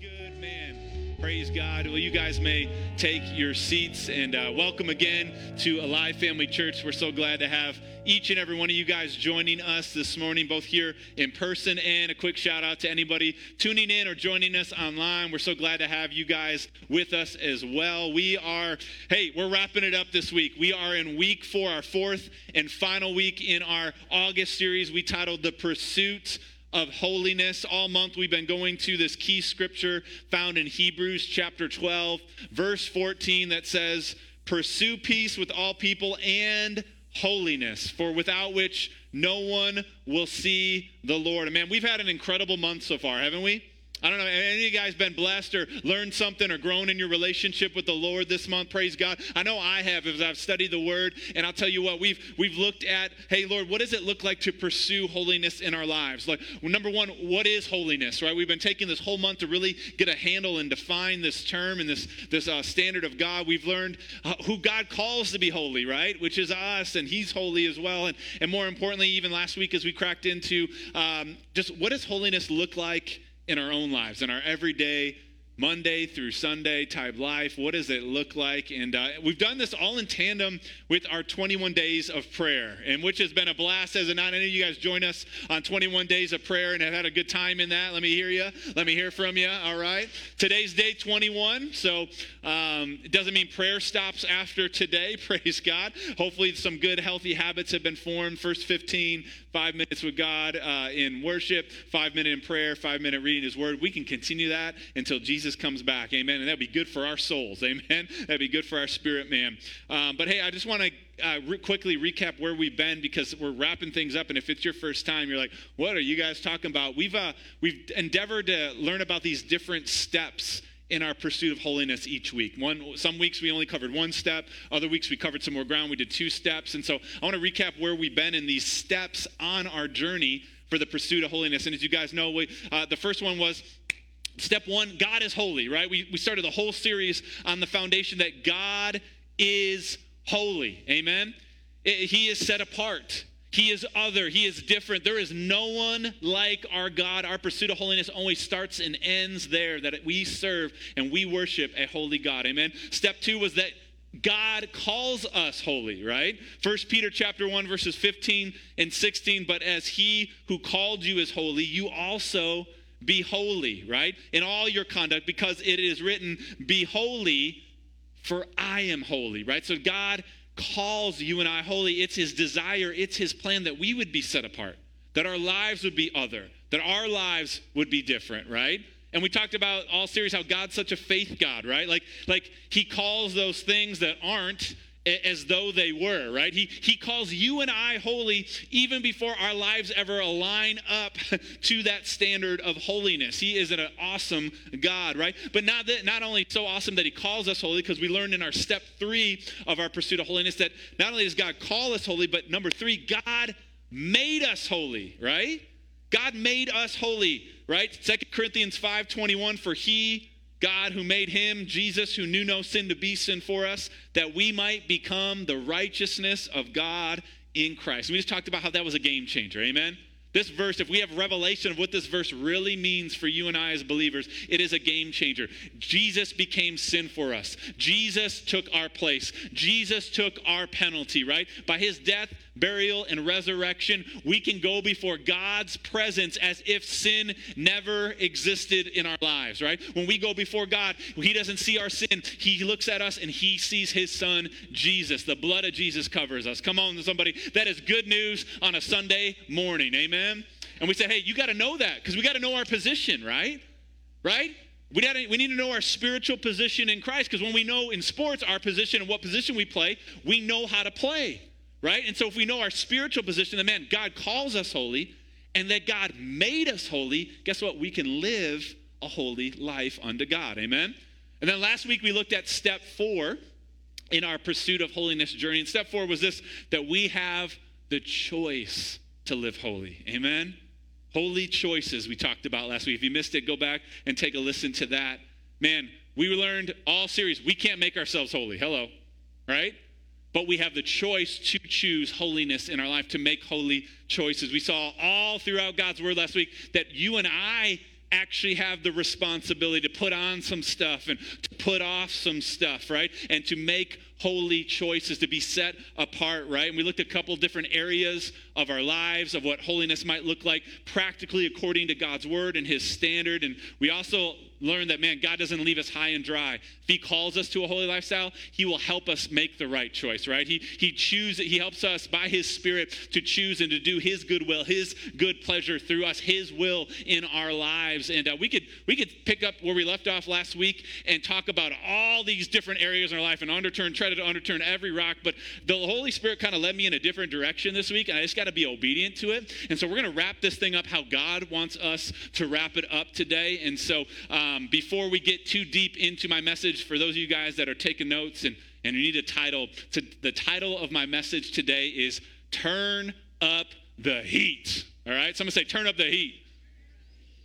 good, man. Praise God. Well, you guys may take your seats and uh, welcome again to Alive Family Church. We're so glad to have each and every one of you guys joining us this morning, both here in person and a quick shout out to anybody tuning in or joining us online. We're so glad to have you guys with us as well. We are, hey, we're wrapping it up this week. We are in week four, our fourth and final week in our August series we titled The Pursuit of holiness. All month we've been going to this key scripture found in Hebrews chapter 12, verse 14 that says, Pursue peace with all people and holiness, for without which no one will see the Lord. And man, we've had an incredible month so far, haven't we? I don't know, any of you guys been blessed or learned something or grown in your relationship with the Lord this month? Praise God. I know I have as I've studied the word, and I'll tell you what, we've we've looked at, hey Lord, what does it look like to pursue holiness in our lives? Like number one, what is holiness, right? We've been taking this whole month to really get a handle and define this term and this this uh, standard of God. We've learned uh, who God calls to be holy, right? Which is us, and He's holy as well. And and more importantly, even last week as we cracked into um, just what does holiness look like in our own lives, in our everyday Monday through Sunday type life. What does it look like? And uh, we've done this all in tandem with our 21 days of prayer, and which has been a blast. As not any of you guys join us on 21 days of prayer and have had a good time in that. Let me hear you. Let me hear from you. All right. Today's day 21, so um, it doesn't mean prayer stops after today. Praise God. Hopefully, some good healthy habits have been formed. First 15, five minutes with God uh, in worship, five minute in prayer, five minute reading His Word. We can continue that until Jesus Jesus comes back. Amen. And that'd be good for our souls. Amen. That'd be good for our spirit, man. Um, but hey, I just want to uh, re- quickly recap where we've been because we're wrapping things up. And if it's your first time, you're like, what are you guys talking about? We've, uh, we've endeavored to learn about these different steps in our pursuit of holiness each week. One, some weeks we only covered one step. Other weeks we covered some more ground. We did two steps. And so I want to recap where we've been in these steps on our journey for the pursuit of holiness. And as you guys know, we, uh, the first one was Step one, God is holy, right? We, we started the whole series on the foundation that God is holy. Amen? It, he is set apart. He is other. He is different. There is no one like our God. Our pursuit of holiness always starts and ends there, that we serve and we worship a holy God. Amen? Step two was that God calls us holy, right? First Peter chapter 1 verses 15 and 16, but as he who called you is holy, you also be holy, right? In all your conduct, because it is written, Be holy, for I am holy, right? So God calls you and I holy. It's His desire, it's His plan that we would be set apart, that our lives would be other, that our lives would be different, right? And we talked about all series how God's such a faith God, right? Like, like He calls those things that aren't as though they were, right? He, he calls you and I holy even before our lives ever align up to that standard of holiness. He is an awesome God, right? But not that not only so awesome that he calls us holy, because we learned in our step three of our pursuit of holiness that not only does God call us holy, but number three, God made us holy, right? God made us holy, right? Second Corinthians 5:21, for he God who made him, Jesus, who knew no sin to be sin for us, that we might become the righteousness of God in Christ. And we just talked about how that was a game changer. Amen. This verse, if we have revelation of what this verse really means for you and I as believers, it is a game changer. Jesus became sin for us. Jesus took our place. Jesus took our penalty, right? By his death, burial, and resurrection, we can go before God's presence as if sin never existed in our lives, right? When we go before God, he doesn't see our sin. He looks at us and he sees his son, Jesus. The blood of Jesus covers us. Come on, somebody. That is good news on a Sunday morning. Amen. Amen? And we say, hey, you got to know that because we got to know our position, right? Right? We, gotta, we need to know our spiritual position in Christ because when we know in sports our position and what position we play, we know how to play, right? And so if we know our spiritual position, then man, God calls us holy and that God made us holy, guess what? We can live a holy life unto God. Amen? And then last week we looked at step four in our pursuit of holiness journey. And step four was this that we have the choice to live holy. Amen? Holy choices we talked about last week. If you missed it, go back and take a listen to that. Man, we learned all series. We can't make ourselves holy. Hello. Right? But we have the choice to choose holiness in our life, to make holy choices. We saw all throughout God's word last week that you and I actually have the responsibility to put on some stuff and to put off some stuff, right? And to make holy choices, to be set apart, right? And we looked at a couple different areas of our lives of what holiness might look like practically according to God's word and his standard. And we also learned that, man, God doesn't leave us high and dry. If He calls us to a holy lifestyle, He will help us make the right choice, right? He, he chooses, He helps us by His Spirit to choose and to do His good will, His good pleasure through us, His will in our lives. And uh, we could we could pick up where we left off last week and talk about all these different areas in our life and underturn, try to underturn every rock. But the Holy Spirit kind of led me in a different direction this week, and I just got to be obedient to it. And so we're going to wrap this thing up how God wants us to wrap it up today. And so. Um, before we get too deep into my message, for those of you guys that are taking notes and, and you need a title, to, the title of my message today is Turn Up the Heat. All right? Someone say, Turn up the heat.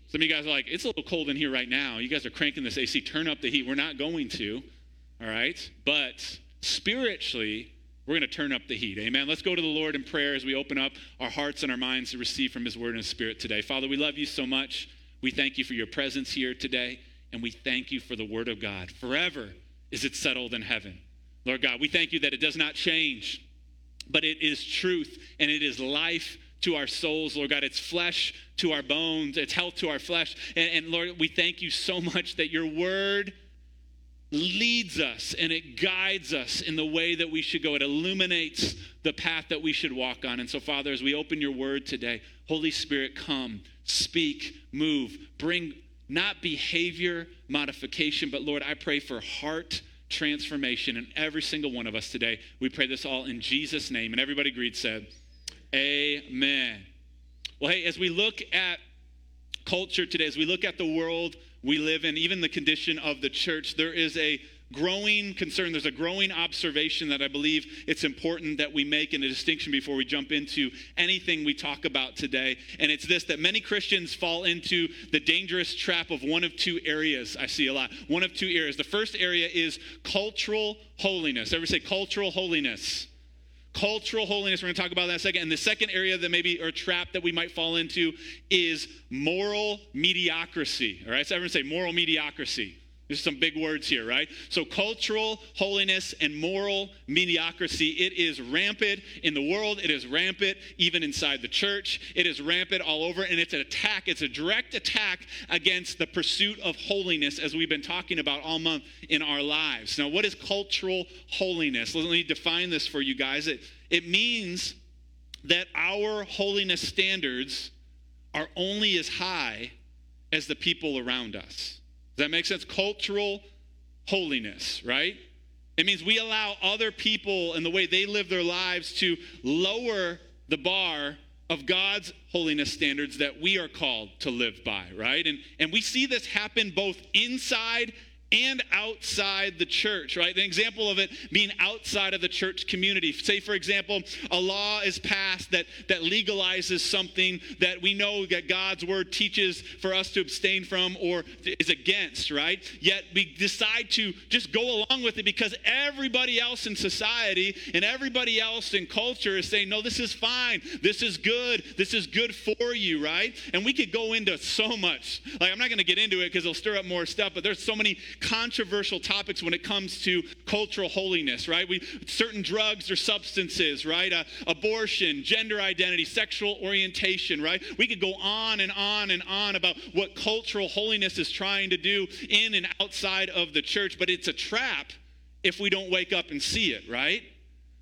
Some of you guys are like, it's a little cold in here right now. You guys are cranking this AC, turn up the heat. We're not going to, all right? But spiritually, we're going to turn up the heat. Amen. Let's go to the Lord in prayer as we open up our hearts and our minds to receive from His word and His spirit today. Father, we love you so much. We thank you for your presence here today, and we thank you for the word of God. Forever is it settled in heaven. Lord God, we thank you that it does not change, but it is truth and it is life to our souls, Lord God. It's flesh to our bones, it's health to our flesh. And, and, Lord, we thank you so much that your word leads us and it guides us in the way that we should go. It illuminates the path that we should walk on. And so, Father, as we open your word today, Holy Spirit, come speak, move, bring not behavior modification, but Lord, I pray for heart transformation in every single one of us today. We pray this all in Jesus' name. And everybody agreed said, Amen. Well, hey, as we look at culture today, as we look at the world we live in, even the condition of the church, there is a growing concern. There's a growing observation that I believe it's important that we make in a distinction before we jump into anything we talk about today. And it's this that many Christians fall into the dangerous trap of one of two areas. I see a lot. One of two areas. The first area is cultural holiness. Everybody say cultural holiness. Cultural holiness, we're going to talk about that in a second. And the second area that maybe, or trap that we might fall into is moral mediocrity. All right, so everyone say moral mediocrity. There's some big words here, right? So, cultural holiness and moral mediocrity, it is rampant in the world. It is rampant even inside the church. It is rampant all over, and it's an attack. It's a direct attack against the pursuit of holiness, as we've been talking about all month in our lives. Now, what is cultural holiness? Let me define this for you guys. It, it means that our holiness standards are only as high as the people around us. Does that make sense? Cultural holiness, right? It means we allow other people and the way they live their lives to lower the bar of God's holiness standards that we are called to live by, right? And, and we see this happen both inside and outside the church, right? An example of it being outside of the church community. Say, for example, a law is passed that, that legalizes something that we know that God's word teaches for us to abstain from or is against, right? Yet we decide to just go along with it because everybody else in society and everybody else in culture is saying, no, this is fine. This is good. This is good for you, right? And we could go into so much. Like, I'm not going to get into it because it'll stir up more stuff, but there's so many controversial topics when it comes to cultural holiness, right? We certain drugs or substances, right? Uh, abortion, gender identity, sexual orientation, right? We could go on and on and on about what cultural holiness is trying to do in and outside of the church, but it's a trap if we don't wake up and see it, right?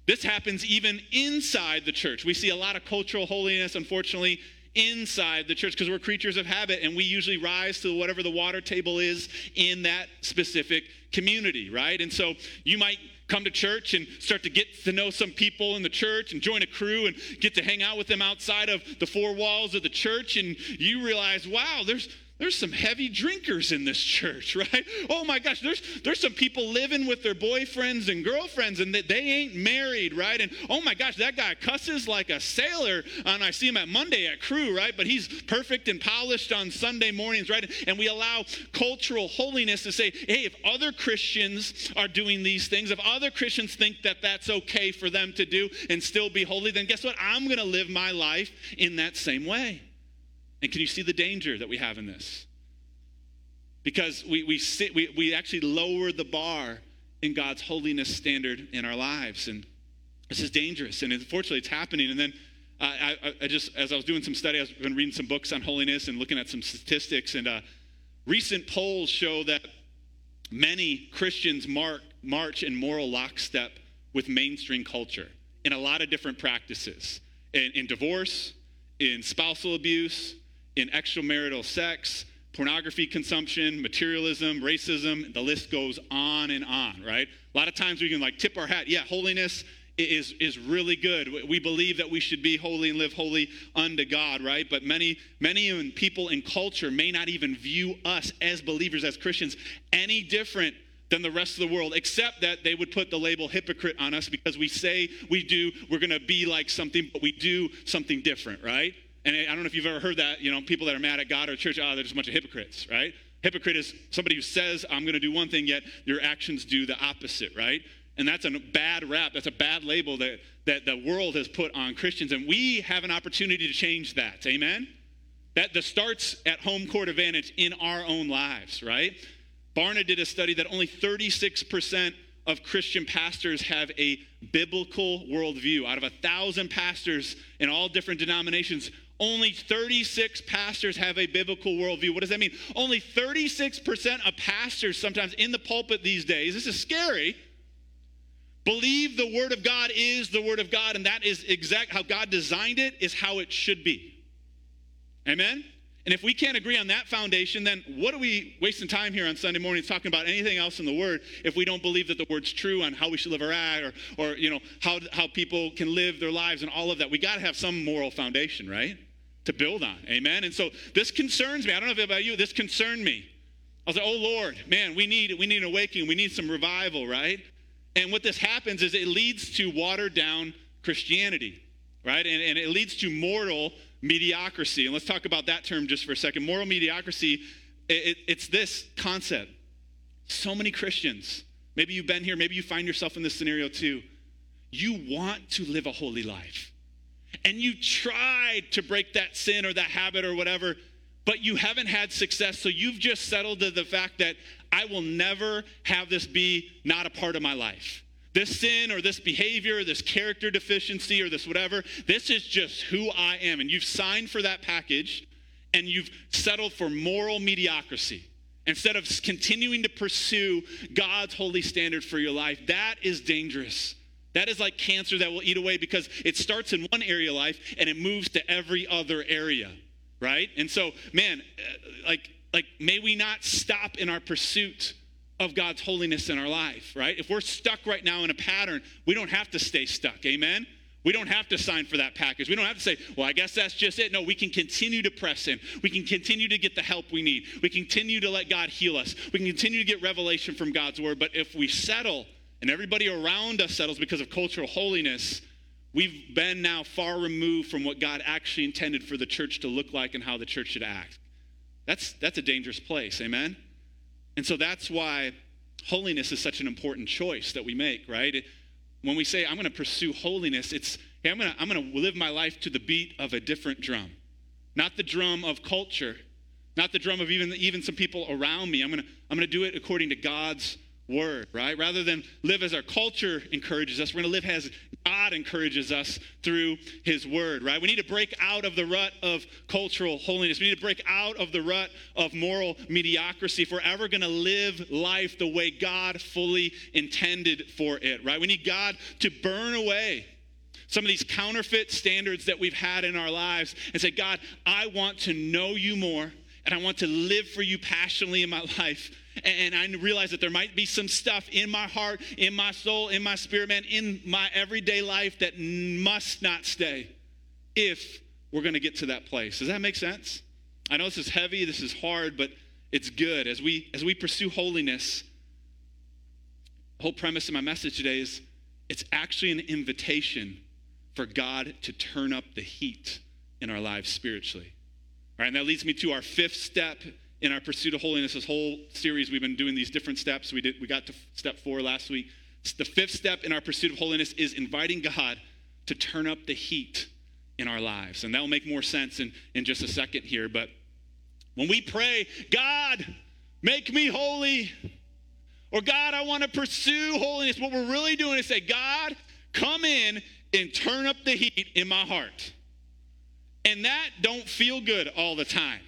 This happens even inside the church. We see a lot of cultural holiness, unfortunately, inside the church because we're creatures of habit and we usually rise to whatever the water table is in that specific community, right? And so you might come to church and start to get to know some people in the church and join a crew and get to hang out with them outside of the four walls of the church and you realize, wow, there's there's some heavy drinkers in this church, right? Oh my gosh, there's there's some people living with their boyfriends and girlfriends and they, they ain't married, right? And oh my gosh, that guy cusses like a sailor and I see him at Monday at crew, right? But he's perfect and polished on Sunday mornings, right? And we allow cultural holiness to say, hey, if other Christians are doing these things, if other Christians think that that's okay for them to do and still be holy, then guess what? I'm going to live my life in that same way. And can you see the danger that we have in this? because we, we, sit, we, we actually lower the bar in God's holiness standard in our lives. And this is dangerous. And unfortunately, it's happening. And then I, I, I, just, as I was doing some study, I've been reading some books on holiness and looking at some statistics. And uh, recent polls show that many Christians mark, march in moral lockstep with mainstream culture in a lot of different practices in, in divorce, in spousal abuse, in extramarital sex, pornography consumption, materialism, racism, the list goes on and on, right? A lot of times we can like tip our hat. Yeah, holiness is, is really good. We believe that we should be holy and live holy unto God, right? But many, many people in culture may not even view us as believers, as Christians, any different than the rest of the world, except that they would put the label hypocrite on us because we say we do, we're going to be like something, but we do something different, right? And I don't know if you've ever heard that, you know, people that are mad at God or church, oh, they're just a bunch of hypocrites, right? Hypocrite is somebody who says, I'm going to do one thing, yet your actions do the opposite, right? And that's a bad rap. That's a bad label that, that the world has put on Christians. And we have an opportunity to change that. Amen? That the starts at home court advantage in our own lives, right? Barna did a study that only 36% of Christian pastors have a biblical worldview. Out of a thousand pastors in all different denominations, only 36 pastors have a biblical worldview. What does that mean? Only 36% of pastors, sometimes in the pulpit these days, this is scary, believe the Word of God is the Word of God, and that is exact how God designed it, is how it should be. Amen? And if we can't agree on that foundation, then what are we wasting time here on Sunday mornings talking about anything else in the Word if we don't believe that the Word's true on how we should live our act or, or you know, how, how people can live their lives and all of that? We got to have some moral foundation, right? To build on. Amen? And so this concerns me. I don't know if about you. This concerned me. I was like, oh Lord, man, we need, we need an awakening. We need some revival, right? And what this happens is it leads to watered down Christianity, right? And, and it leads to mortal mediocrity. And let's talk about that term just for a second. Moral mediocrity, it, it's this concept. So many Christians, maybe you've been here, maybe you find yourself in this scenario too. You want to live a holy life. And you tried to break that sin or that habit or whatever, but you haven't had success. So you've just settled to the fact that I will never have this be not a part of my life this sin or this behavior, or this character deficiency or this whatever, this is just who I am. And you've signed for that package and you've settled for moral mediocrity instead of continuing to pursue God's holy standard for your life. That is dangerous. That is like cancer that will eat away because it starts in one area of life and it moves to every other area, right? And so, man, uh, like, like may we not stop in our pursuit of God's holiness in our life, right? If we're stuck right now in a pattern, we don't have to stay stuck. Amen? We don't have to sign for that package. We don't have to say, well, I guess that's just it. No, we can continue to press in. We can continue to get the help we need. We continue to let God heal us. We can continue to get revelation from God's word. But if we settle and everybody around us settles because of cultural holiness, we've been now far removed from what God actually intended for the church to look like and how the church should act. That's, that's a dangerous place. Amen? And so that's why holiness is such an important choice that we make, right? when we say, I'm going to pursue holiness, it's, hey, I'm going to I'm going to live my life to the beat of a different drum. Not the drum of culture, not the drum of even, even some people around me. I'm going to I'm going to do it according to God's word, right? Rather than live as our culture encourages us, we're going to live as God encourages us through his word, right? We need to break out of the rut of cultural holiness. We need to break out of the rut of moral mediocrity if we're ever going to live life the way God fully intended for it, right? We need God to burn away some of these counterfeit standards that we've had in our lives and say, God, I want to know you more and I want to live for you passionately in my life. And I realize that there might be some stuff in my heart, in my soul, in my spirit, man, in my everyday life that must not stay if we're going to get to that place. Does that make sense? I know this is heavy, this is hard, but it's good. As we as we pursue holiness, the whole premise of my message today is it's actually an invitation for God to turn up the heat in our lives spiritually. All right, and that leads me to our fifth step in our pursuit of holiness. This whole series, we've been doing these different steps. We did we got to step four last week. The fifth step in our pursuit of holiness is inviting God to turn up the heat in our lives. And that will make more sense in, in just a second here. But when we pray, God, make me holy. Or God, I want to pursue holiness. What we're really doing is say, God, come in and turn up the heat in my heart. And that don't feel good all the time.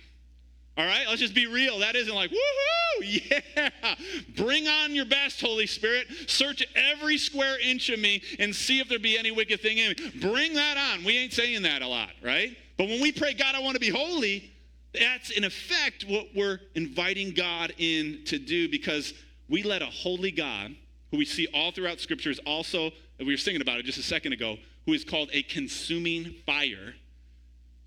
All right, let's just be real. That isn't like, woohoo, yeah. Bring on your best, Holy Spirit. Search every square inch of me and see if there be any wicked thing in me. Bring that on. We ain't saying that a lot, right? But when we pray, God, I want to be holy, that's in effect what we're inviting God in to do because we let a holy God, who we see all throughout Scripture, is also, we were singing about it just a second ago, who is called a consuming fire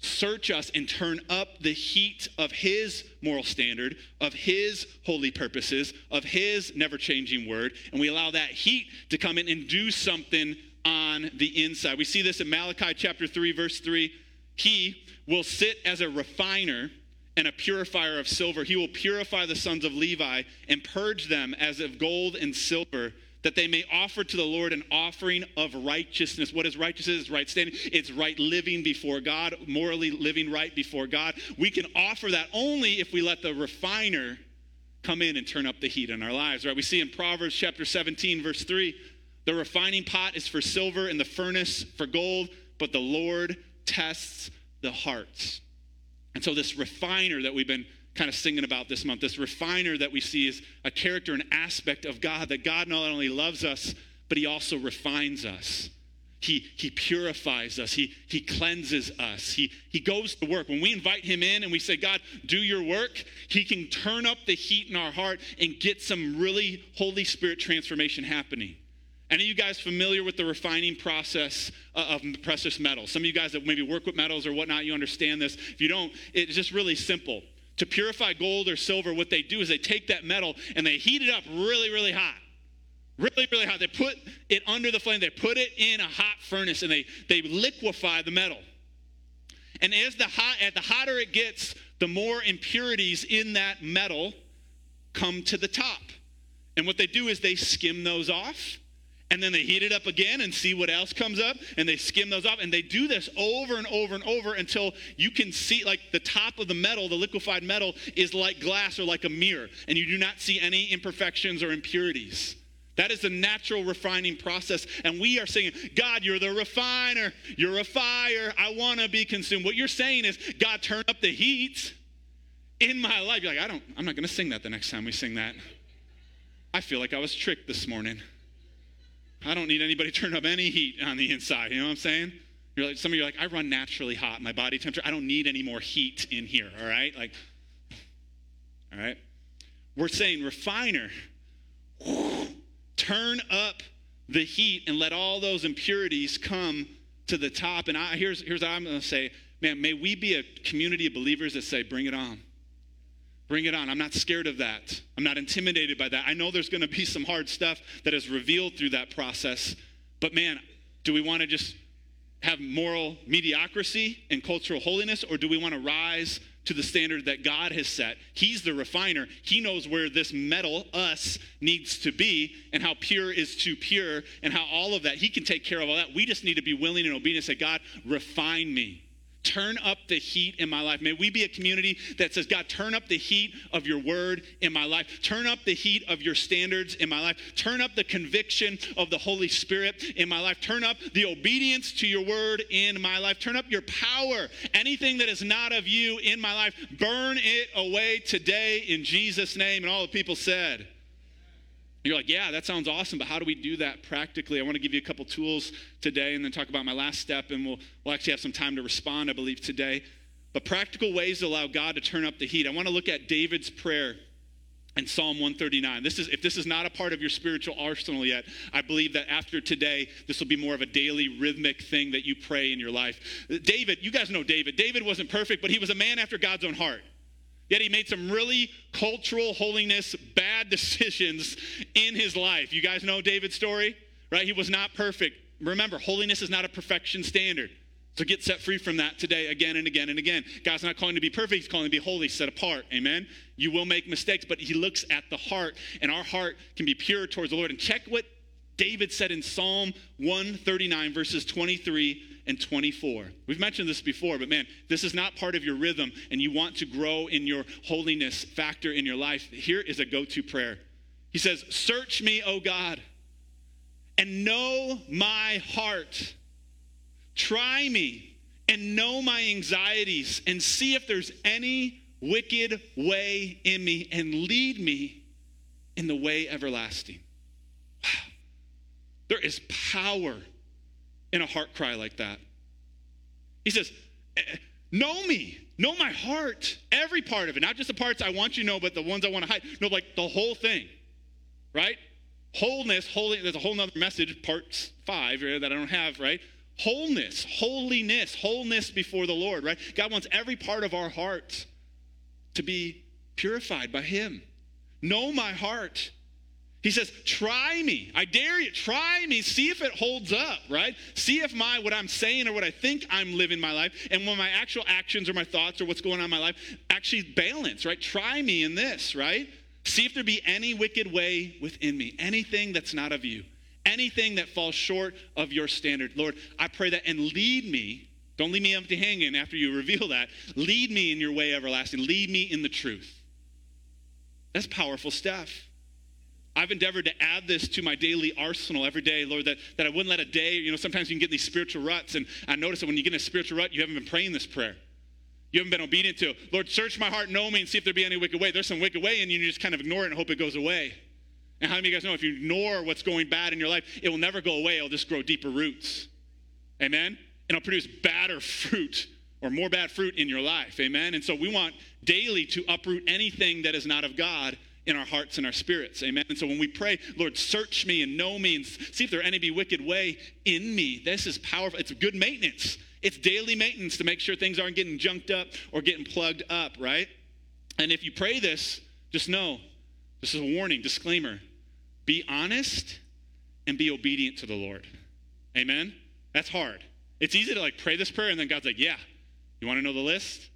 search us and turn up the heat of his moral standard, of his holy purposes, of his never changing word, and we allow that heat to come in and do something on the inside. We see this in Malachi chapter 3, verse 3. He will sit as a refiner and a purifier of silver. He will purify the sons of Levi and purge them as of gold and silver that they may offer to the Lord an offering of righteousness. What is righteousness? It's right standing. It's right living before God, morally living right before God. We can offer that only if we let the refiner come in and turn up the heat in our lives, right? We see in Proverbs chapter 17, verse 3, the refining pot is for silver and the furnace for gold, but the Lord tests the hearts. And so, this refiner that we've been kind of singing about this month. This refiner that we see is a character, an aspect of God, that God not only loves us, but He also refines us. He, he purifies us. He, he cleanses us. He, he goes to work. When we invite him in and we say, God, do your work, he can turn up the heat in our heart and get some really Holy Spirit transformation happening. Any of you guys familiar with the refining process uh, of precious metals? Some of you guys that maybe work with metals or whatnot, you understand this. If you don't, it's just really simple to purify gold or silver, what they do is they take that metal and they heat it up really, really hot. Really, really hot. They put it under the flame, they put it in a hot furnace and they, they liquefy the metal. And as the hot, at the hotter it gets, the more impurities in that metal come to the top. And what they do is they skim those off and then they heat it up again and see what else comes up and they skim those off and they do this over and over and over until you can see like the top of the metal the liquefied metal is like glass or like a mirror and you do not see any imperfections or impurities. That is the natural refining process and we are saying god you're the refiner. You're a fire. I want to be consumed. What you're saying is god turn up the heat in my life. You're like i don't i'm not going to sing that the next time we sing that. I feel like i was tricked this morning I don't need anybody to turn up any heat on the inside. You know what I'm saying? You're like, some of you are like, I run naturally hot. My body temperature, I don't need any more heat in here, all right? Like, all right? We're saying, refiner, turn up the heat and let all those impurities come to the top. And I, here's, here's what I'm going to say man, may we be a community of believers that say, bring it on. Bring it on. I'm not scared of that. I'm not intimidated by that. I know there's going to be some hard stuff that is revealed through that process. But man, do we want to just have moral mediocrity and cultural holiness, or do we want to rise to the standard that God has set? He's the refiner. He knows where this metal, us, needs to be and how pure is too pure and how all of that. He can take care of all that. We just need to be willing and obedient say, God, refine me. Turn up the heat in my life. May we be a community that says, God, turn up the heat of your word in my life. Turn up the heat of your standards in my life. Turn up the conviction of the Holy Spirit in my life. Turn up the obedience to your word in my life. Turn up your power. Anything that is not of you in my life, burn it away today in Jesus' name. And all the people said, you're like, yeah, that sounds awesome, but how do we do that practically? I want to give you a couple tools today and then talk about my last step, and we'll, we'll actually have some time to respond, I believe, today. But practical ways to allow God to turn up the heat. I want to look at David's prayer in Psalm 139. This is if this is not a part of your spiritual arsenal yet, I believe that after today, this will be more of a daily rhythmic thing that you pray in your life. David, you guys know David. David wasn't perfect, but he was a man after God's own heart. Yet he made some really cultural holiness bad decisions in his life. You guys know David's story, right? He was not perfect. Remember, holiness is not a perfection standard. So get set free from that today again and again and again. God's not calling to be perfect, He's calling to be holy, set apart. Amen? You will make mistakes, but He looks at the heart, and our heart can be pure towards the Lord. And check what David said in Psalm 139, verses 23 and 24. We've mentioned this before, but man, this is not part of your rhythm and you want to grow in your holiness factor in your life. Here is a go to prayer. He says, Search me, O God, and know my heart. Try me and know my anxieties and see if there's any wicked way in me and lead me in the way everlasting. Wow. There is power in a heart cry like that. He says, eh, Know me, know my heart, every part of it, not just the parts I want you to know, but the ones I want to hide. No, like the whole thing, right? Wholeness, holy, there's a whole nother message, part five, that I don't have, right? Wholeness, holiness, wholeness before the Lord, right? God wants every part of our heart to be purified by Him. Know my heart. He says, try me. I dare you. Try me. See if it holds up, right? See if my what I'm saying or what I think I'm living my life and when my actual actions or my thoughts or what's going on in my life actually balance, right? Try me in this, right? See if there be any wicked way within me, anything that's not of you, anything that falls short of your standard. Lord, I pray that and lead me. Don't leave me empty hanging after you reveal that. Lead me in your way everlasting. Lead me in the truth. That's powerful stuff. I've endeavored to add this to my daily arsenal every day, Lord, that, that I wouldn't let a day, you know, sometimes you can get in these spiritual ruts, and I notice that when you get in a spiritual rut, you haven't been praying this prayer. You haven't been obedient to, Lord, search my heart, know me, and see if there be any wicked way. There's some wicked way, and you just kind of ignore it and hope it goes away. And how many of you guys know if you ignore what's going bad in your life, it will never go away, it'll just grow deeper roots. Amen? And it'll produce badder fruit or more bad fruit in your life. Amen? And so we want daily to uproot anything that is not of God in our hearts and our spirits. Amen. And so when we pray, Lord, search me and know me and see if there any be wicked way in me. This is powerful. It's good maintenance. It's daily maintenance to make sure things aren't getting junked up or getting plugged up, right? And if you pray this, just know this is a warning, disclaimer. Be honest and be obedient to the Lord. Amen. That's hard. It's easy to like pray this prayer and then God's like, "Yeah, you want to know the list?"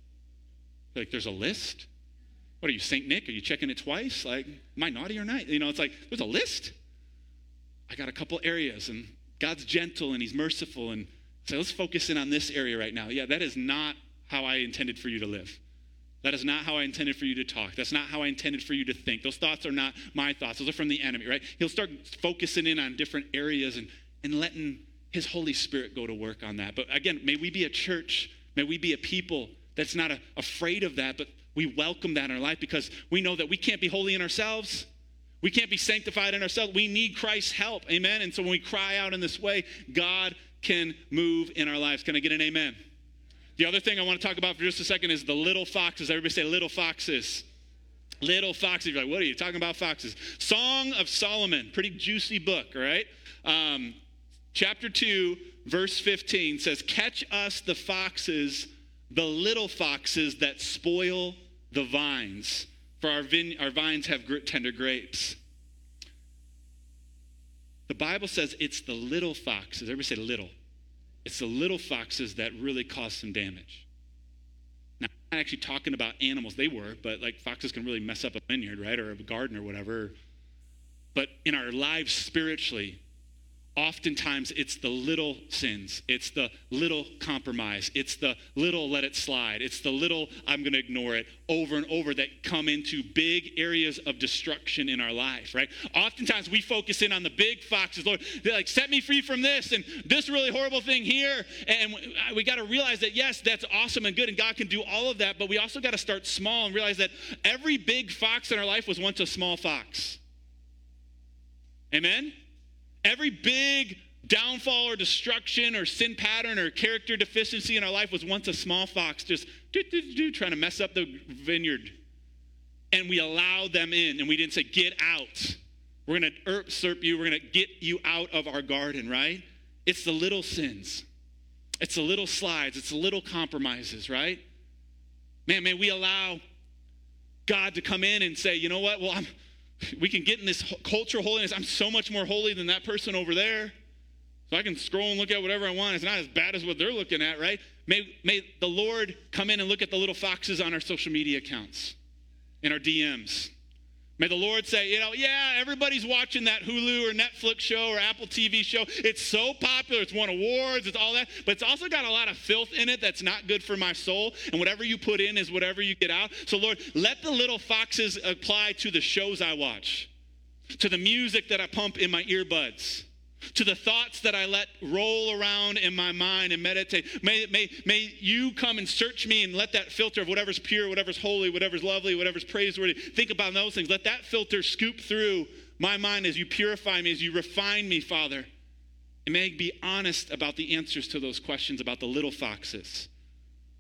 Like, there's a list. What are you, St. Nick? Are you checking it twice? Like, am I naughty or not? You know, it's like, there's a list. I got a couple areas, and God's gentle and He's merciful. And so let's focus in on this area right now. Yeah, that is not how I intended for you to live. That is not how I intended for you to talk. That's not how I intended for you to think. Those thoughts are not my thoughts. Those are from the enemy, right? He'll start focusing in on different areas and, and letting his Holy Spirit go to work on that. But again, may we be a church, may we be a people that's not a, afraid of that, but we welcome that in our life because we know that we can't be holy in ourselves. We can't be sanctified in ourselves. We need Christ's help. Amen. And so when we cry out in this way, God can move in our lives. Can I get an amen? The other thing I want to talk about for just a second is the little foxes. Everybody say little foxes. Little foxes. You're like, what are you talking about, foxes? Song of Solomon, pretty juicy book, all right? Um, chapter 2, verse 15 says, Catch us the foxes the little foxes that spoil the vines, for our, our vines have tender grapes. The Bible says it's the little foxes. Everybody say little. It's the little foxes that really cause some damage. Now, I'm not actually talking about animals. They were, but like foxes can really mess up a vineyard, right? Or a garden or whatever. But in our lives spiritually, oftentimes it's the little sins it's the little compromise it's the little let it slide it's the little i'm going to ignore it over and over that come into big areas of destruction in our life right? Oftentimes we focus in on the big foxes lord they're like set me free from this and this really horrible thing here. And we got to realize that yes that's awesome and good and god can do all of that but we also got to start small and realize that every big fox in our life was once a small fox. Amen Every big downfall or destruction or sin pattern or character deficiency in our life was once a small fox just trying to mess up the vineyard. And we allowed them in and we didn't say, get out. We're going to usurp you. We're going to get you out of our garden, right? It's the little sins. It's the little slides. It's the little compromises, right? Man, may we allow God to come in and say, you know what? Well, I'm, we can get in this cultural holiness. I'm so much more holy than that person over there. So I can scroll and look at whatever I want. It's not as bad as what they're looking at, right? May, may the Lord come in and look at the little foxes on our social media accounts, in our DMs. May the Lord say, you know, yeah, everybody's watching that Hulu or Netflix show or Apple TV show. It's so popular. It's won awards. It's all that. But it's also got a lot of filth in it that's not good for my soul. And whatever you put in is whatever you get out. So, Lord, let the little foxes apply to the shows I watch, to the music that I pump in my earbuds to the thoughts that I let roll around in my mind and meditate. May, may, may you come and search me and let that filter of whatever's pure, whatever's holy, whatever's lovely, whatever's praiseworthy, think about those things. Let that filter scoop through my mind as you purify me, as you refine me, Father. And may I be honest about the answers to those questions about the little foxes.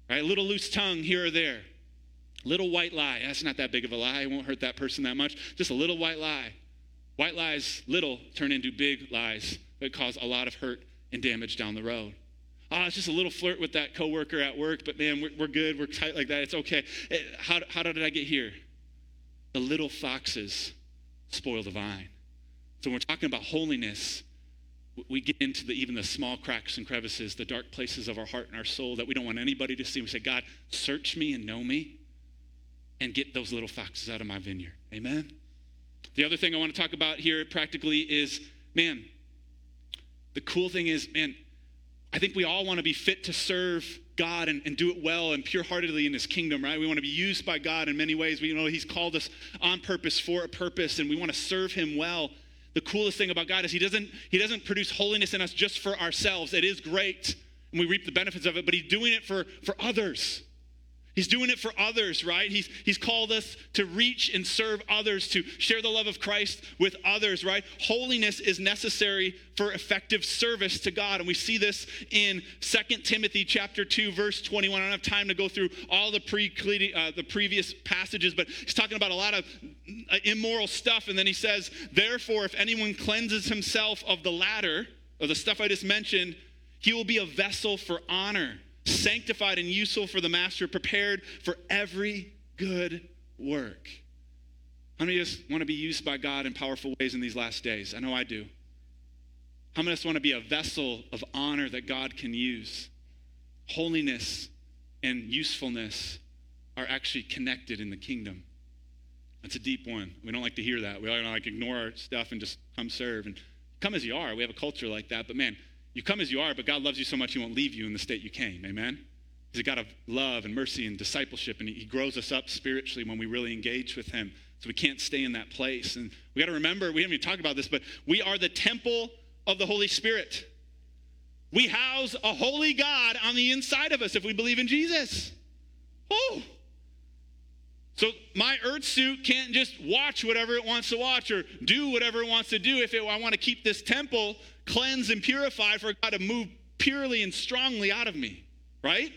Right? Little loose tongue here or there. Little white lie. That's not that big of a lie. It won't hurt that person that much. Just a little white lie. White lies, little, turn into big lies that cause a lot of hurt and damage down the road. Oh, it's just a little flirt with that coworker at work, but man, we're, we're good. We're tight like that. It's okay. Eh, how, how did I get here? The little foxes spoil the vine. So when we're talking about holiness, we get into the, even the small cracks and crevices, the dark places of our heart and our soul that we don't want anybody to see. We say, God, search me and know me and get those little foxes out of my vineyard. Amen? The other thing I want to talk about here practically is man, the cool thing is, man, I think we all want to be fit to serve God and, and do it well and pure heartedly in His kingdom, right? We want to be used by God in many ways. We know He's called us on purpose for a purpose, and we want to serve Him well. The coolest thing about God is He doesn't, he doesn't produce holiness in us just for ourselves. It is great, and we reap the benefits of it, but He's doing it for, for others. He's doing it for others, right? He's, he's called us to reach and serve others, to share the love of Christ with others, right? Holiness is necessary for effective service to God. And we see this in 2 Timothy chapter 2, verse 21. I don't have time to go through all the, pre, uh, the previous passages, but he's talking about a lot of uh, immoral stuff. And then he says, Therefore, if anyone cleanses himself of the latter, of the stuff I just mentioned, he will be a vessel for honor sanctified and useful for the master, prepared for every good work. How many of us want to be used by God in powerful ways in these last days? I know I do. How many of us want to be a vessel of honor that God can use? Holiness and usefulness are actually connected in the kingdom. That's a deep one. We don't like to hear that. We don't like ignore our stuff and just come serve and come as you are. We have a culture like that. But man, you come as you are, but God loves you so much he won't leave you in the state you came. Amen? He's a God of love and mercy and discipleship, and he grows us up spiritually when we really engage with him. So we can't stay in that place. And we got to remember, we haven't even talked about this, but we are the temple of the Holy Spirit. We house a holy God on the inside of us if we believe in Jesus. Oh. So my earth suit can't just watch whatever it wants to watch or do whatever it wants to do if it, I want to keep this temple cleansed and purified for God to move purely and strongly out of me, right?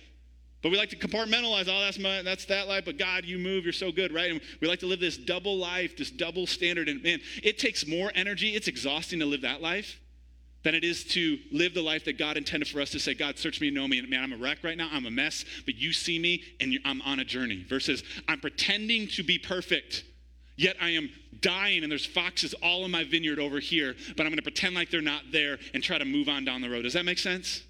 But we like to compartmentalize, oh, that's my, that's that life, but God, you move, you're so good, right? And we like to live this double life, this double standard. And man, it takes more energy. It's exhausting to live that life than it is to live the life that God intended for us to say, God, search me and know me. And man, I'm a wreck right now. I'm a mess, but you see me and I'm on a journey. Versus, I'm pretending to be perfect Yet I am dying, and there's foxes all in my vineyard over here, but I'm going to pretend like they're not there and try to move on down the road. Does that make sense?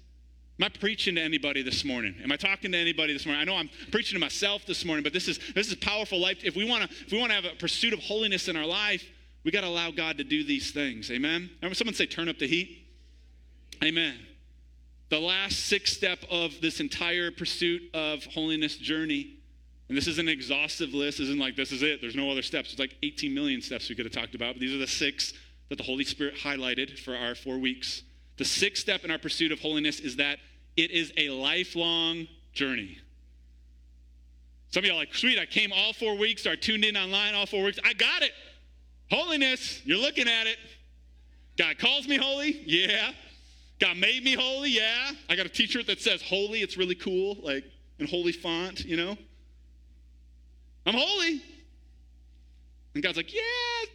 Am I preaching to anybody this morning? Am I talking to anybody this morning? I know I'm preaching to myself this morning, but this is this is powerful life. If we want to if we want to have a pursuit of holiness in our life, we got to allow God to do these things. Amen. Someone say turn up the heat? Amen. The last sixth step of this entire pursuit of holiness journey and this is an exhaustive list. Isn't like this is it. There's no other steps. It's like 18 million steps we could have talked about. But these are the six that the Holy Spirit highlighted for our four weeks. The sixth step in our pursuit of holiness is that it is a lifelong journey. Some of are like, sweet, I came all four weeks, or tuned in online all four weeks. I got it. Holiness, you're looking at it. God calls me holy? Yeah. God made me holy? Yeah. I got a t shirt that says holy. It's really cool, like in holy font, you know? I'm holy. And God's like, yeah,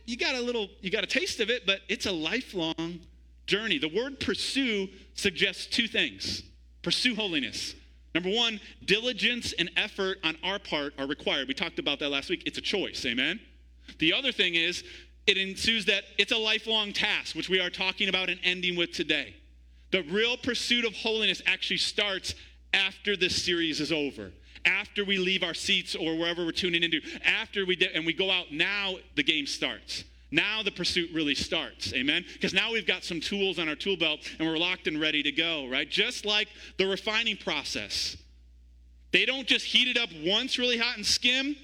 you got a little, you got a taste of it, but it's a lifelong journey. The word pursue suggests two things pursue holiness. Number one, diligence and effort on our part are required. We talked about that last week. It's a choice, amen? The other thing is, it ensues that it's a lifelong task, which we are talking about and ending with today. The real pursuit of holiness actually starts after this series is over after we leave our seats or wherever we're tuning into, after we and we go out, now the game starts. Now the pursuit really starts. Amen? Because now we've got some tools on our tool belt and we're locked and ready to go, right? Just like the refining process. They don't just heat it up once really hot and skim,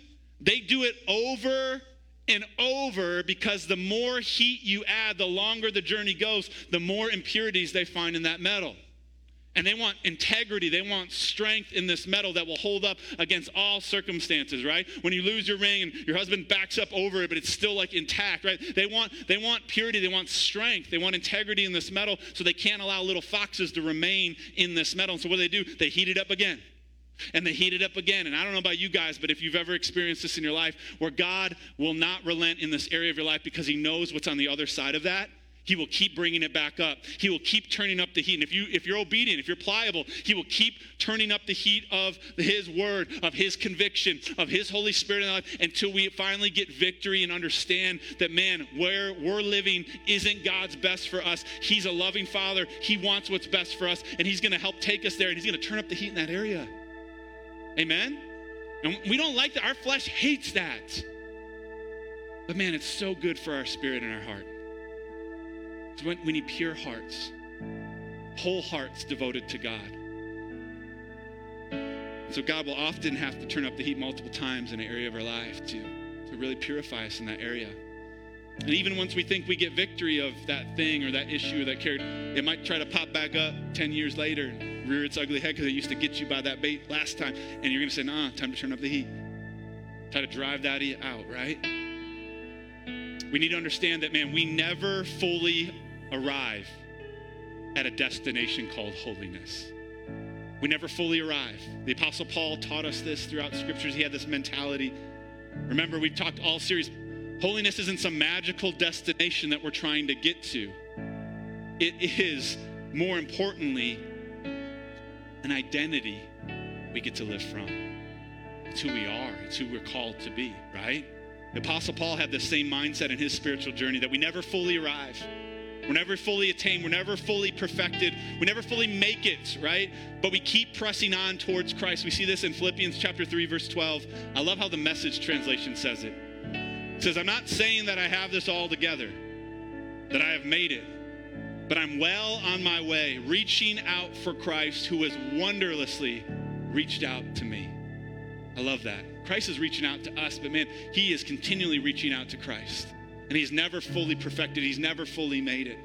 they do it over and over because the more heat you add, the longer the journey goes, the more impurities they find in that metal. And they want integrity. They want strength in this metal that will hold up against all circumstances, right? When you lose your ring and your husband backs up over it, but it's still like intact, right? They want, they want purity. They want strength. They want integrity in this metal so they can't allow little foxes to remain in this metal. And so what do they do? They heat it up again. And they heat it up again. And I don't know about you guys, but if you've ever experienced this in your life, where God will not relent in this area of your life because he knows what's on the other side of that, he will keep bringing it back up. He will keep turning up the heat. And if you if you're obedient, if you're pliable, he will keep turning up the heat of his word, of his conviction, of his Holy Spirit in life until we finally get victory and understand that man, where we're living isn't God's best for us. He's a loving father. He wants what's best for us, and he's gonna help take us there, and he's gonna turn up the heat in that area. Amen? And we don't like that. Our flesh hates that. But man, it's so good for our spirit and our heart. So we need pure hearts, whole hearts devoted to God. So God will often have to turn up the heat multiple times in an area of our life to, to really purify us in that area. And even once we think we get victory of that thing or that issue or that character, it might try to pop back up 10 years later rear its ugly head because it used to get you by that bait last time. And you're going to say, nah, time to turn up the heat. Try to drive that out, right? We need to understand that, man, we never fully arrive at a destination called holiness. We never fully arrive. The Apostle Paul taught us this throughout scriptures. He had this mentality. Remember, we've talked all series. Holiness isn't some magical destination that we're trying to get to, it is, more importantly, an identity we get to live from. It's who we are, it's who we're called to be, right? The Apostle Paul had the same mindset in his spiritual journey that we never fully arrive. We're never fully attained. We're never fully perfected. We never fully make it, right? But we keep pressing on towards Christ. We see this in Philippians chapter 3, verse 12. I love how the message translation says it. It says, I'm not saying that I have this all together, that I have made it, but I'm well on my way, reaching out for Christ who has wonderlessly reached out to me. I love that. Christ is reaching out to us, but man, he is continually reaching out to Christ and he's never fully perfected, he's never fully made it.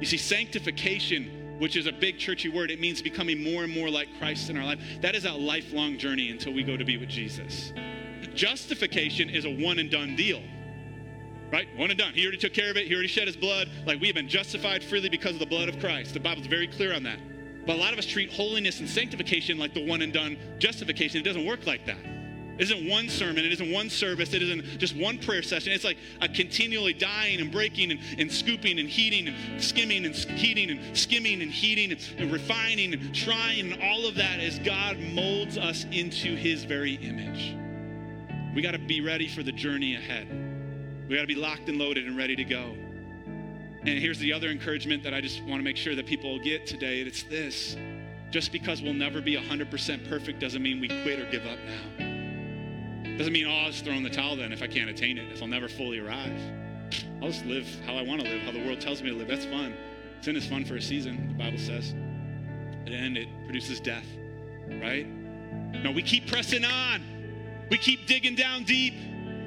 You see, sanctification, which is a big churchy word, it means becoming more and more like Christ in our life. That is a lifelong journey until we go to be with Jesus. Justification is a one and done deal. Right? One and done. He already took care of it. He already shed his blood. Like we have been justified freely because of the blood of Christ. The Bible's very clear on that. But a lot of us treat holiness and sanctification like the one and done justification. It doesn't work like that. It isn't one sermon, it isn't one service, it isn't just one prayer session. It's like a continually dying and breaking and, and scooping and heating and skimming and heating and skimming and heating and, and refining and trying and all of that as God molds us into his very image. We got to be ready for the journey ahead. We got to be locked and loaded and ready to go. And here's the other encouragement that I just want to make sure that people get today. It's this. Just because we'll never be 100% perfect doesn't mean we quit or give up now. Doesn't mean, oh, I'll just throw in the towel then if I can't attain it, if I'll never fully arrive. I'll just live how I want to live, how the world tells me to live. That's fun. Sin is fun for a season, the Bible says. At the end, it produces death, right? No, we keep pressing on. We keep digging down deep.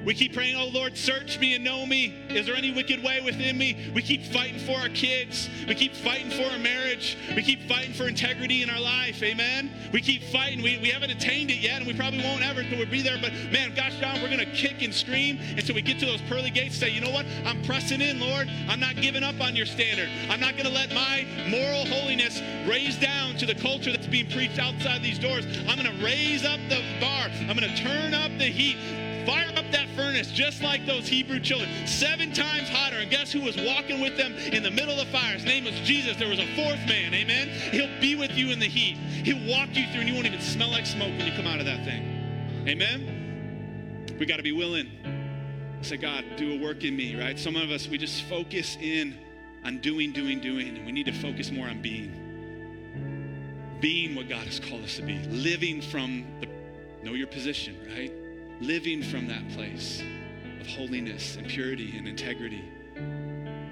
We keep praying, oh Lord, search me and know me. Is there any wicked way within me? We keep fighting for our kids. We keep fighting for our marriage. We keep fighting for integrity in our life. Amen. We keep fighting. We, we haven't attained it yet, and we probably won't ever until we be there. But man, gosh darn, we're going to kick and scream until we get to those pearly gates. Say, you know what? I'm pressing in, Lord. I'm not giving up on your standard. I'm not going to let my moral holiness raise down to the culture that's being preached outside these doors. I'm going to raise up the bar. I'm going to turn up the heat. Fire up that furnace just like those Hebrew children, seven times hotter. And guess who was walking with them in the middle of the fire? His name was Jesus. There was a fourth man, amen? He'll be with you in the heat. He'll walk you through, and you won't even smell like smoke when you come out of that thing. Amen? We got to be willing. Say, God, do a work in me, right? Some of us, we just focus in on doing, doing, doing, and we need to focus more on being. Being what God has called us to be, living from the Know your position, right? Living from that place of holiness and purity and integrity.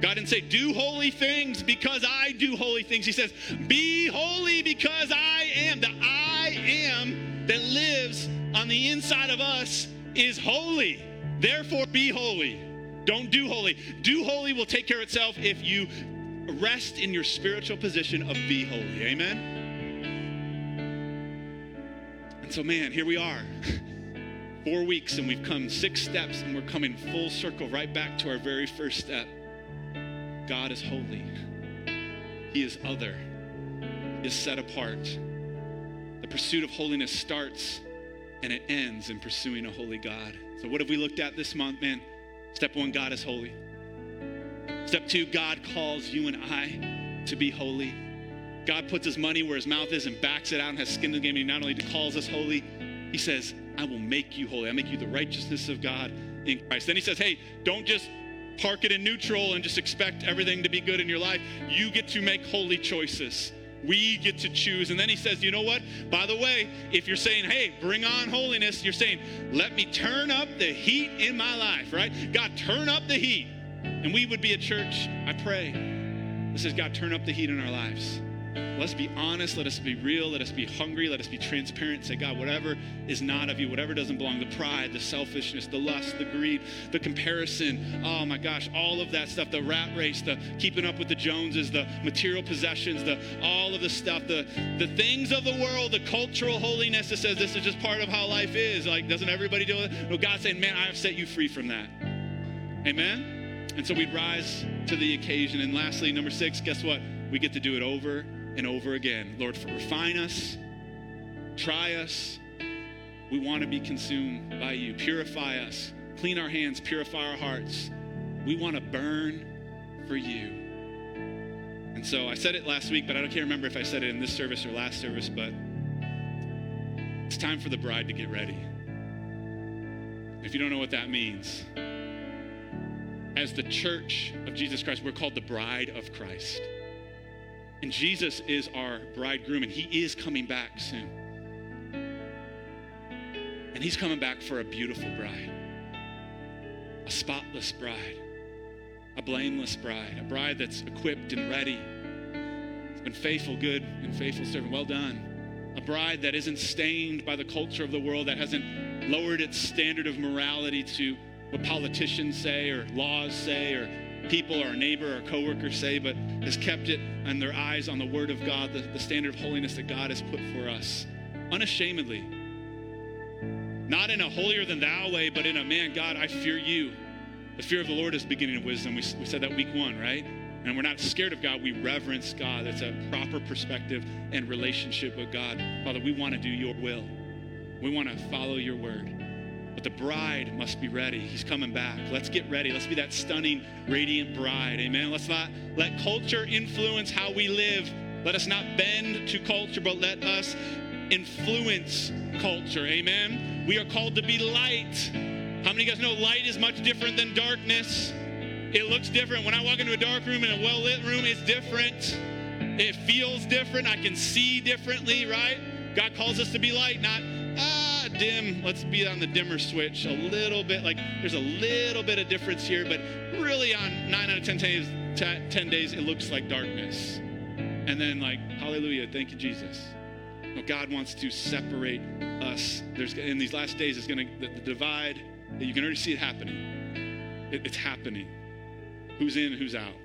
God didn't say, do holy things because I do holy things. He says, be holy because I am. The I am that lives on the inside of us is holy. Therefore, be holy. Don't do holy. Do holy will take care of itself if you rest in your spiritual position of be holy. Amen? And so, man, here we are. Four weeks, and we've come six steps, and we're coming full circle right back to our very first step. God is holy, He is other, He is set apart. The pursuit of holiness starts and it ends in pursuing a holy God. So, what have we looked at this month, man? Step one, God is holy. Step two, God calls you and I to be holy. God puts his money where his mouth is and backs it out and has skin in the game. He not only calls us holy, he says, I will make you holy. I make you the righteousness of God in Christ. Then he says, hey, don't just park it in neutral and just expect everything to be good in your life. You get to make holy choices. We get to choose. And then he says, you know what? By the way, if you're saying, hey, bring on holiness, you're saying, let me turn up the heat in my life, right? God, turn up the heat. And we would be a church, I pray. This is God, turn up the heat in our lives. Let's be honest. Let us be real. Let us be hungry. Let us be transparent. Say, God, whatever is not of you, whatever doesn't belong, the pride, the selfishness, the lust, the greed, the comparison. Oh my gosh, all of that stuff, the rat race, the keeping up with the Joneses, the material possessions, the all of the stuff, the, the things of the world, the cultural holiness that says this is just part of how life is. Like, doesn't everybody do it? No, God's saying, man, I have set you free from that. Amen? And so we'd rise to the occasion. And lastly, number six, guess what? We get to do it over and over again. Lord, refine us, try us. We want to be consumed by you. Purify us, clean our hands, purify our hearts. We want to burn for you. And so I said it last week, but I can't remember if I said it in this service or last service, but it's time for the bride to get ready. If you don't know what that means, as the church of Jesus Christ, we're called the bride of Christ. And Jesus is our bridegroom, and he is coming back soon. And he's coming back for a beautiful bride, a spotless bride, a blameless bride, a bride that's equipped and ready. It's been faithful, good, and faithful servant. Well done. A bride that isn't stained by the culture of the world, that hasn't lowered its standard of morality to what politicians say or laws say or people, or our neighbor, our coworkers say, but has kept it and their eyes on the Word of God, the, the standard of holiness that God has put for us, unashamedly. Not in a holier than thou way, but in a man, God, I fear you. The fear of the Lord is the beginning of wisdom. We, we said that week one, right? And we're not scared of God, we reverence God. That's a proper perspective and relationship with God. Father, we want to do your will, we want to follow your word. But the bride must be ready. He's coming back. Let's get ready. Let's be that stunning, radiant bride. Amen. Let's not let culture influence how we live. Let us not bend to culture, but let us influence culture. Amen. We are called to be light. How many of you guys know light is much different than darkness? It looks different. When I walk into a dark room and a well lit room, it's different. It feels different. I can see differently, right? God calls us to be light, not ah, dim. Let's be on the dimmer switch a little bit. Like there's a little bit of difference here, but really on nine out of 10 days, 10 days, it looks like darkness. And then like, hallelujah, thank you, Jesus. Well, God wants to separate us. There's in these last days, it's gonna the, the divide. You can already see it happening. It, it's happening. Who's in, who's out.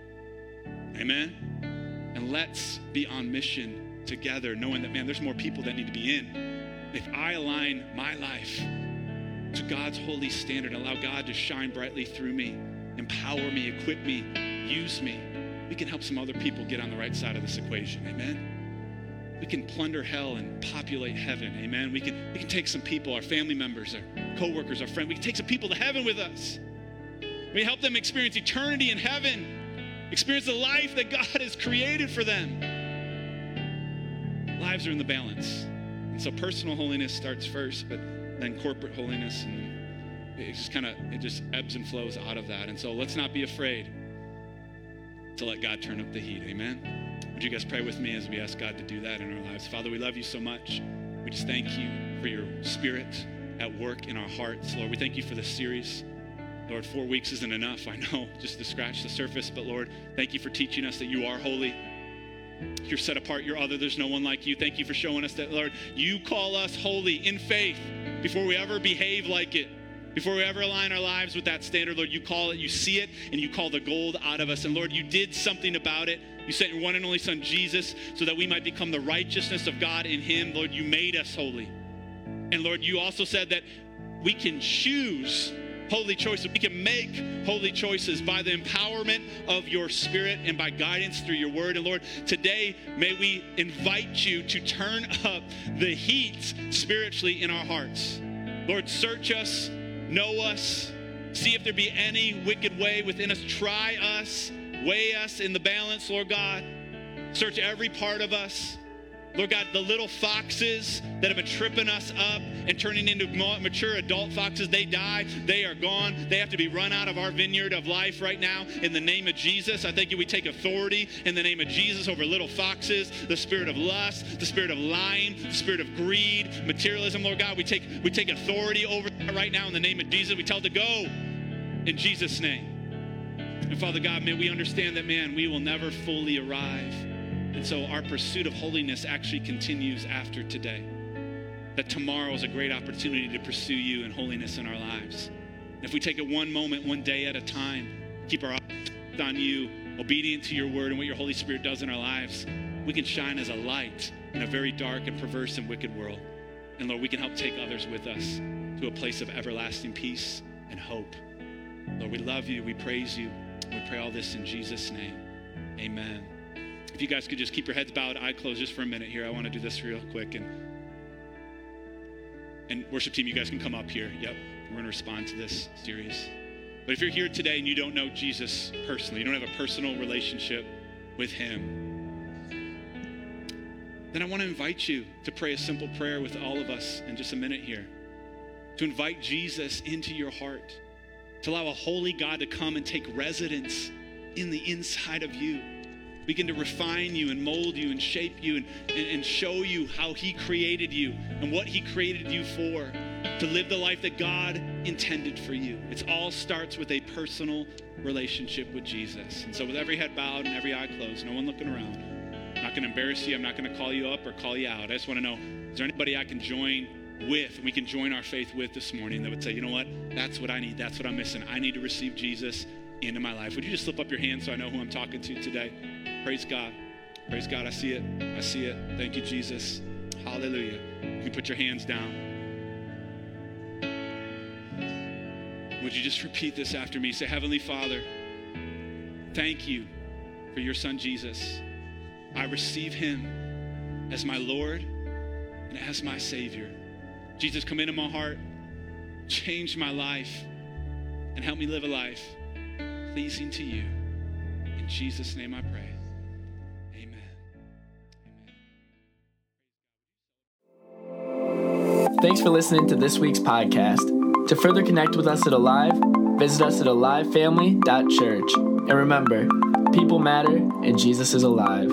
Amen. And let's be on mission together, knowing that man, there's more people that need to be in if I align my life to God's holy standard, allow God to shine brightly through me, empower me, equip me, use me, we can help some other people get on the right side of this equation. Amen. We can plunder hell and populate heaven. Amen. We can, we can take some people, our family members, our co-workers, our friends, we can take some people to heaven with us. We help them experience eternity in heaven, experience the life that God has created for them. Lives are in the balance. And so personal holiness starts first, but then corporate holiness and it just kind of it just ebbs and flows out of that. And so let's not be afraid to let God turn up the heat. Amen. Would you guys pray with me as we ask God to do that in our lives? Father, we love you so much. We just thank you for your spirit at work in our hearts. Lord, we thank you for this series. Lord, four weeks isn't enough, I know, just to scratch the surface. But Lord, thank you for teaching us that you are holy. You're set apart, you're other, there's no one like you. Thank you for showing us that, Lord, you call us holy in faith before we ever behave like it. Before we ever align our lives with that standard, Lord, you call it, you see it, and you call the gold out of us. And Lord, you did something about it. You sent your one and only Son, Jesus, so that we might become the righteousness of God in Him. Lord, you made us holy. And Lord, you also said that we can choose holy choices. We can make holy choices by the empowerment of your spirit and by guidance through your word. And Lord, today may we invite you to turn up the heat spiritually in our hearts. Lord, search us, know us, see if there be any wicked way within us. Try us, weigh us in the balance, Lord God. Search every part of us. Lord God, the little foxes that have been tripping us up and turning into mature adult foxes, they die. They are gone. They have to be run out of our vineyard of life right now in the name of Jesus. I thank you we take authority in the name of Jesus over little foxes, the spirit of lust, the spirit of lying, the spirit of greed, materialism, Lord God. We take, we take authority over that right now in the name of Jesus. We tell to go in Jesus' name. And Father God, may we understand that, man, we will never fully arrive and so our pursuit of holiness actually continues after today. That tomorrow is a great opportunity to pursue you and holiness in our lives. And if we take it one moment, one day at a time, keep our eyes on you, obedient to your word and what your Holy Spirit does in our lives, we can shine as a light in a very dark and perverse and wicked world. And Lord, we can help take others with us to a place of everlasting peace and hope. Lord, we love you. We praise you. We pray all this in Jesus' name. Amen. If you guys could just keep your heads bowed, eye closed just for a minute here. I want to do this real quick. And, and worship team, you guys can come up here. Yep, we're going to respond to this series. But if you're here today and you don't know Jesus personally, you don't have a personal relationship with him, then I want to invite you to pray a simple prayer with all of us in just a minute here. To invite Jesus into your heart, to allow a holy God to come and take residence in the inside of you begin to refine you and mold you and shape you and, and, and, show you how He created you and what He created you for to live the life that God intended for you. It all starts with a personal relationship with Jesus. And so, with every head bowed and every eye closed, no one looking around, I'm not going to embarrass you. I'm not going to call you up or call you out. I just want to know is there anybody I can join with, and we can join our faith with this morning that would say, you know what? That's what I need. That's what I'm missing. I need to receive Jesus into my life. Would you just slip up your hand so I know who I'm talking to today? Praise God. Praise God. I see it. I see it. Thank you, Jesus. Hallelujah. You put your hands down. Would you just repeat this after me? Say, Heavenly Father, thank you for your son Jesus. I receive him as my Lord and as my Savior. Jesus, come into my heart, change my life, and help me live a life pleasing to you. In Jesus' name I pray. Thanks for listening to this week's podcast. To further connect with us at Alive, visit us at alivefamily.church. And remember, people matter and Jesus is alive.